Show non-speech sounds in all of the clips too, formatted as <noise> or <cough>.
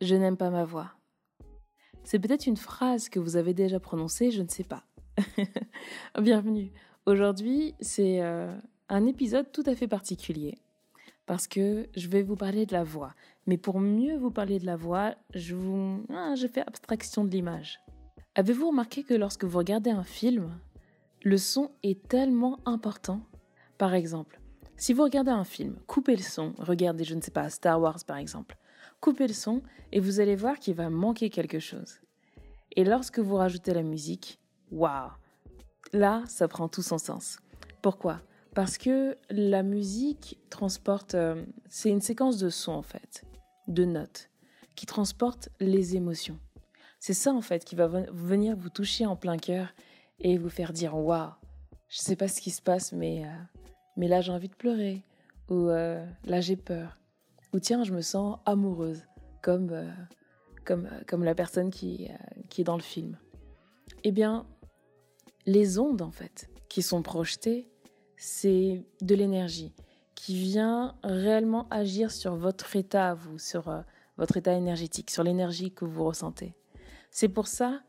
Je n'aime pas ma voix. C'est peut-être une phrase que vous avez déjà prononcée, je ne sais pas. <laughs> Bienvenue. Aujourd'hui, c'est euh, un épisode tout à fait particulier parce que je vais vous parler de la voix. Mais pour mieux vous parler de la voix. Ah, je fais abstraction de l'image. Avez-vous remarqué que lorsque vous regardez un film, le son est tellement important? Par exemple, si vous regardez un film, coupez le son, regardez, je ne sais pas, Star Wars par exemple, coupez le son et vous allez voir qu'il va manquer quelque chose. Et lorsque vous rajoutez la musique, waouh Là, ça prend tout son sens. Pourquoi? Parce que la musique transporte, euh, c'est une séquence de sons en fait, de notes, qui transporte les émotions. C'est ça en fait qui va venir vous toucher en plein cœur et vous faire dire waouh, je sais pas ce qui se passe, mais euh, mais là j'ai envie de pleurer, ou euh, là j'ai peur, ou tiens je me sens amoureuse, comme, euh, comme, euh, comme la personne qui, qui est dans le film. Eh bien, les ondes en fait qui sont projetées, c'est de l'énergie qui vient réellement agir sur votre état vous, sur votre état énergétique, sur l'énergie que vous ressentez. C'est pour ça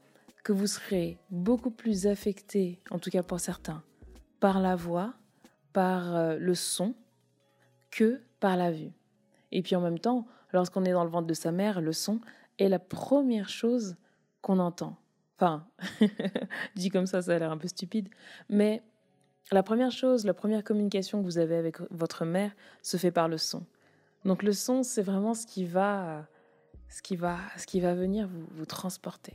que vous serez beaucoup plus affecté, en tout cas pour certains, par la voix par euh, le son que par la vue. Et puis en même temps, lorsqu'on est dans le ventre de sa mère, le son est la première chose qu'on entend. Enfin, <laughs> dit comme ça, ça a l'air un peu stupide, mais la première chose, la première communication que vous avez avec votre mère se fait par le son. Donc le son, c'est vraiment ce qui va, ce qui va, ce qui va venir vous, transporter.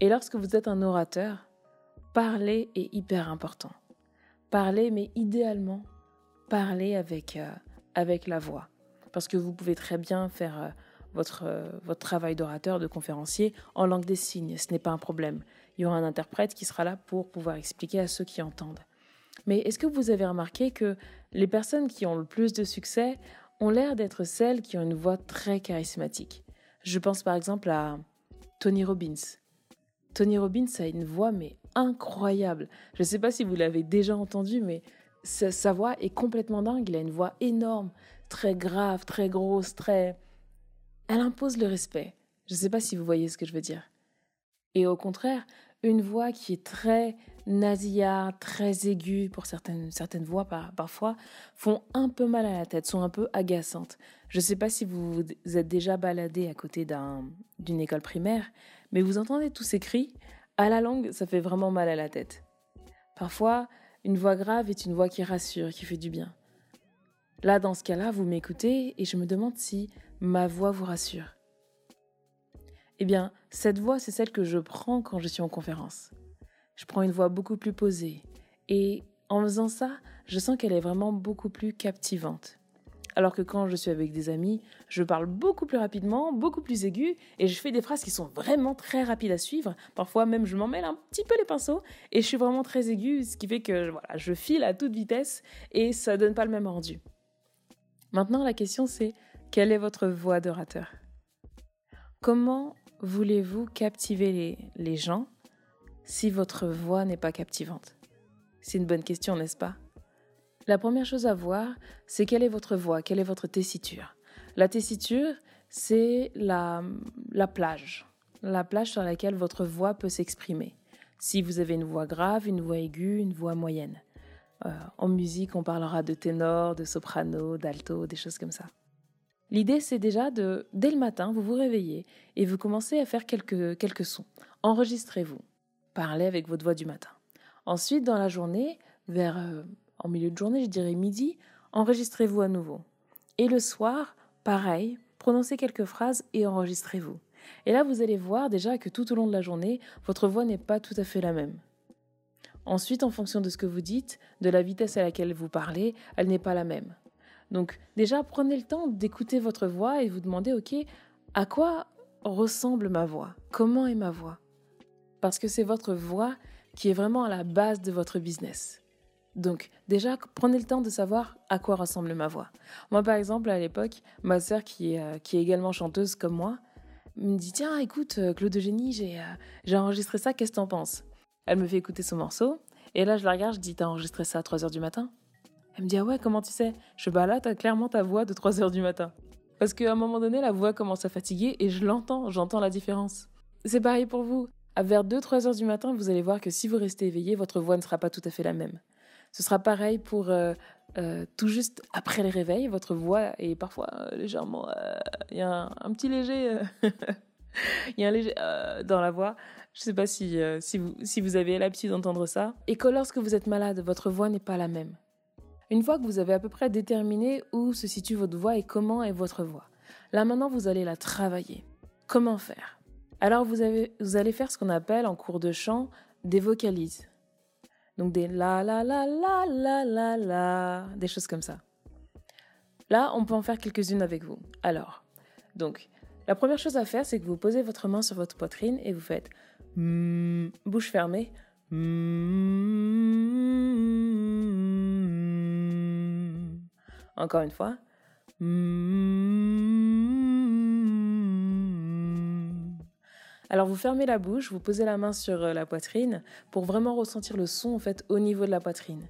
Et lorsque vous êtes un orateur, parler est hyper important parler, mais idéalement, parler avec, euh, avec la voix. Parce que vous pouvez très bien faire euh, votre, euh, votre travail d'orateur, de conférencier en langue des signes. Ce n'est pas un problème. Il y aura un interprète qui sera là pour pouvoir expliquer à ceux qui entendent. Mais est-ce que vous avez remarqué que les personnes qui ont le plus de succès ont l'air d'être celles qui ont une voix très charismatique? Je pense par exemple à Tony Robbins. Tony Robbins a une voix mais incroyable. Je ne sais pas si vous l'avez déjà entendu, mais sa, voix est complètement dingue. Il a une voix énorme, très grave, très grosse, très... Elle impose le respect. Je ne sais pas si vous voyez ce que je veux dire. Et au contraire, une voix qui est très nasillarde, très aiguë pour certaines, certaines voix parfois, font un peu mal à la tête, sont un peu agaçantes. Je ne sais pas si vous vous êtes déjà baladé à côté d'une école primaire, mais vous entendez tous ces cris à la langue, ça fait vraiment mal à la tête. Parfois, une voix grave est une voix qui rassure, qui fait du bien. Là, dans ce cas-là, vous m'écoutez et je me demande si ma voix vous rassure. Eh bien, cette voix, c'est celle que je prends quand je suis en conférence. Je prends une voix beaucoup plus posée et en faisant ça, je sens qu'elle est vraiment beaucoup plus captivante. Alors que quand je suis avec des amis, je parle beaucoup plus rapidement, beaucoup plus aigu, et je fais des phrases qui sont vraiment très rapides à suivre. Parfois même, je m'en mêle un petit peu les pinceaux, et je suis vraiment très aigu, ce qui fait que voilà, je file à toute vitesse, et ça donne pas le même rendu. Maintenant, la question c'est, quelle est votre voix d'orateur? Comment voulez-vous captiver les gens si votre voix n'est pas captivante? C'est une bonne question, n'est-ce pas? La première chose à voir, c'est quelle est votre voix, quelle est votre tessiture. La tessiture, c'est la, la plage, la plage sur laquelle votre voix peut s'exprimer. Si vous avez une voix grave, une voix aiguë, une voix moyenne. Euh, en musique, on parlera de ténor, de soprano, d'alto, des choses comme ça. L'idée, c'est déjà de, dès le matin, vous vous réveillez et vous commencez à faire quelques, quelques sons. Enregistrez-vous. Parlez avec votre voix du matin. Ensuite, dans la journée, vers euh, en milieu de journée, je dirais midi, enregistrez-vous à nouveau. Et le soir, pareil, prononcez quelques phrases et enregistrez-vous. Et là, vous allez voir déjà que tout au long de la journée, votre voix n'est pas tout à fait la même. Ensuite, en fonction de ce que vous dites, de la vitesse à laquelle vous parlez, elle n'est pas la même. Donc déjà, prenez le temps d'écouter votre voix et vous demandez, OK, à quoi ressemble ma voix? Comment est ma voix? Parce que c'est votre voix qui est vraiment à la base de votre business. Donc déjà, prenez le temps de savoir à quoi ressemble ma voix. Moi, par exemple, à l'époque, ma sœur, qui est, euh, également chanteuse comme moi, me dit, tiens, écoute, euh, Claude Eugénie, j'ai, euh, j'ai enregistré ça, qu'est-ce que t'en penses? Elle me fait écouter son morceau, et là, je la regarde, je dis, t'as enregistré ça à 3h du matin? Elle me dit, ah ouais, comment tu sais? Je fais, bah là, t'as clairement ta voix de 3h du matin. Parce qu'à un moment donné, la voix commence à fatiguer et je l'entends, j'entends la différence. C'est pareil pour vous. À vers 2-3 heures du matin, vous allez voir que si vous restez éveillé, votre voix ne sera pas tout à fait la même. Ce sera pareil pour euh, euh, tout juste après le réveil, votre voix est parfois euh, légèrement... Il y a un, petit léger... <laughs> Il y a un léger dans la voix. Je ne sais pas si, si, vous, si vous avez l'habitude d'entendre ça. Et que lorsque vous êtes malade, votre voix n'est pas la même. Une fois que vous avez à peu près déterminé où se situe votre voix et comment est votre voix, là maintenant vous allez la travailler. Comment faire? Alors vous, avez, vous allez faire ce qu'on appelle en cours de chant des vocalises. Donc des la la la la la la la, des choses comme ça. Là, on peut en faire quelques-unes avec vous. Alors, donc, la première chose à faire, c'est que vous posez votre main sur votre poitrine et vous faites mm, bouche fermée. Mm, encore une fois. Alors vous fermez la bouche, vous posez la main sur euh, la poitrine pour vraiment ressentir le son en fait au niveau de la poitrine.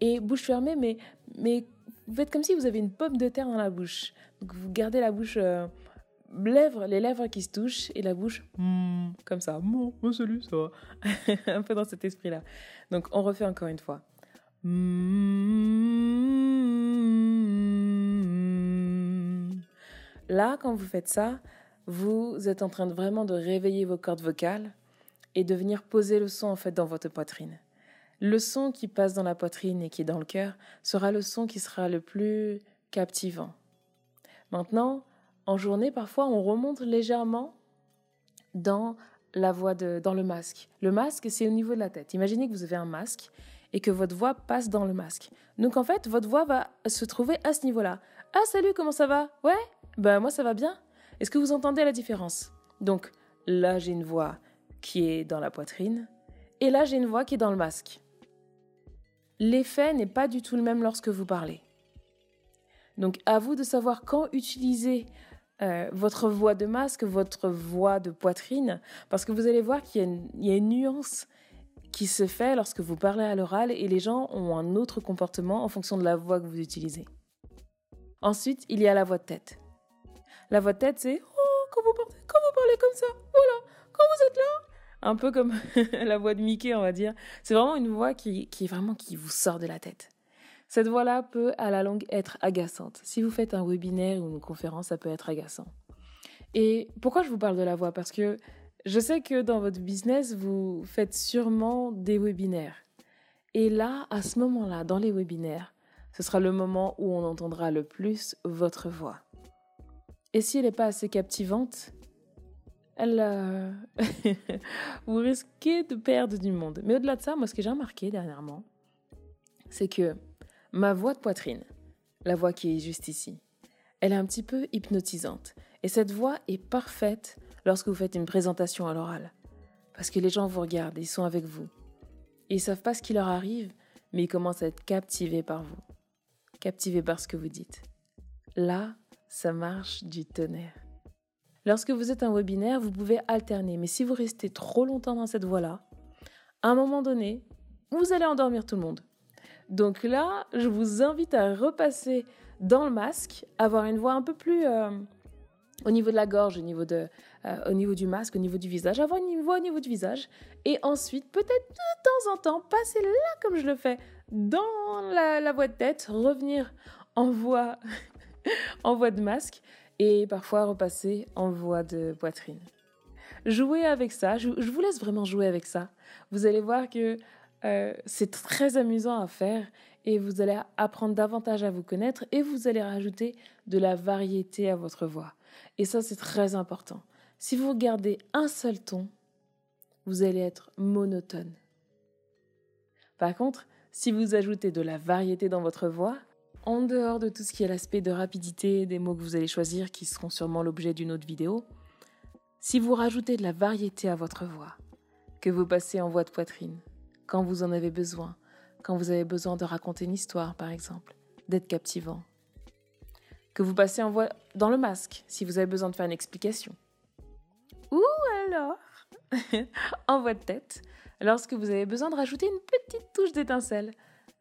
Et bouche fermée, mais, mais vous faites comme si vous avez une pomme de terre dans la bouche. Donc vous gardez la bouche, euh, lèvres, les lèvres qui se touchent et la bouche hmm, comme ça. Bon, salut, ça va. <laughs> Un peu dans cet esprit-là. Donc on refait encore une fois. Là, quand vous faites ça, vous êtes en train de vraiment de réveiller vos cordes vocales et de venir poser le son en fait dans votre poitrine. Le son qui passe dans la poitrine et qui est dans le cœur sera le son qui sera le plus captivant. Maintenant, en journée, parfois, on remonte légèrement dans la voix de, dans le masque. Le masque, c'est au niveau de la tête. Imaginez que vous avez un masque et que votre voix passe dans le masque. Donc en fait, votre voix va se trouver à ce niveau-là. Ah salut, comment ça va? Ouais? Ben moi ça va bien. Est-ce que vous entendez la différence? Donc là, j'ai une voix qui est dans la poitrine et là, j'ai une voix qui est dans le masque. L'effet n'est pas du tout le même lorsque vous parlez. Donc à vous de savoir quand utiliser euh, votre voix de masque, votre voix de poitrine, parce que vous allez voir qu'il y, y, a une nuance qui se fait lorsque vous parlez à l'oral et les gens ont un autre comportement en fonction de la voix que vous utilisez. Ensuite, il y a la voix de tête. La voix de tête, c'est Oh, quand vous, parlez, quand vous parlez comme ça, voilà, quand vous êtes là. Un peu comme <laughs> la voix de Mickey, on va dire. C'est vraiment une voix qui, qui, vraiment qui vous sort de la tête. Cette voix-là peut à la longue être agaçante. Si vous faites un webinaire ou une conférence, ça peut être agaçant. Et pourquoi je vous parle de la voix? Parce que je sais que dans votre business, vous faites sûrement des webinaires. Et là, à ce moment-là, dans les webinaires, ce sera le moment où on entendra le plus votre voix. Et si elle n'est pas assez captivante, elle, euh, <laughs> vous risquez de perdre du monde. Mais au-delà de ça, moi, ce que j'ai remarqué dernièrement, c'est que ma voix de poitrine, la voix qui est juste ici, elle est un petit peu hypnotisante. Et cette voix est parfaite lorsque vous faites une présentation à l'oral. Parce que les gens vous regardent, ils sont avec vous. ils savent pas ce qui leur arrive, mais ils commencent à être captivés par vous. Captivés par ce que vous dites. Là, ça marche du tonnerre. Lorsque vous êtes un webinaire, vous pouvez alterner, mais si vous restez trop longtemps dans cette voie-là, à un moment donné, vous allez endormir tout le monde. Donc là, je vous invite à repasser dans le masque, avoir une voix un peu plus euh, au niveau de la gorge, au niveau, de, euh, au niveau du masque, au niveau du visage, avoir une voix au niveau du visage, et ensuite, peut-être de temps en temps, passer là comme je le fais, dans la, la voix de tête, revenir en voix <laughs> en voix de masque et parfois repasser en voix de poitrine. Jouez avec ça, je, vous laisse vraiment jouer avec ça. Vous allez voir que euh, c'est très amusant à faire et vous allez apprendre davantage à vous connaître et vous allez rajouter de la variété à votre voix. Et ça, c'est très important. Si vous gardez un seul ton, vous allez être monotone. Par contre, si vous ajoutez de la variété dans votre voix, en dehors de tout ce qui est l'aspect de rapidité des mots que vous allez choisir, qui seront sûrement l'objet d'une autre vidéo, si vous rajoutez de la variété à votre voix, que vous passez en voix de poitrine, quand vous en avez besoin, quand vous avez besoin de raconter une histoire par exemple, d'être captivant, que vous passez en voix dans le masque, si vous avez besoin de faire une explication, ou alors <laughs> en voix de tête, lorsque vous avez besoin de rajouter une petite touche d'étincelle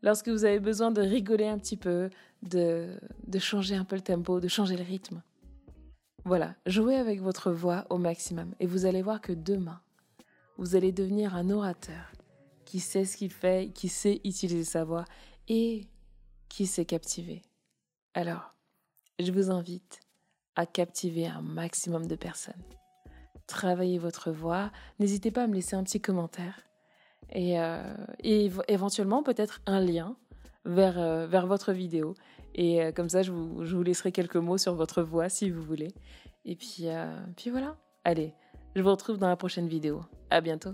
lorsque vous avez besoin de rigoler un petit peu, de, changer un peu le tempo, de changer le rythme. Voilà, jouez avec votre voix au maximum et vous allez voir que demain, vous allez devenir un orateur qui sait ce qu'il fait, qui sait utiliser sa voix et qui sait captiver. Alors, je vous invite à captiver un maximum de personnes. Travaillez votre voix, n'hésitez pas à me laisser un petit commentaire et, euh, éventuellement peut-être un lien vers, euh, vers votre vidéo. Et euh, comme ça, je vous, je vous, laisserai quelques mots sur votre voix si vous voulez. Et puis, puis voilà. Allez, je vous retrouve dans la prochaine vidéo. À bientôt.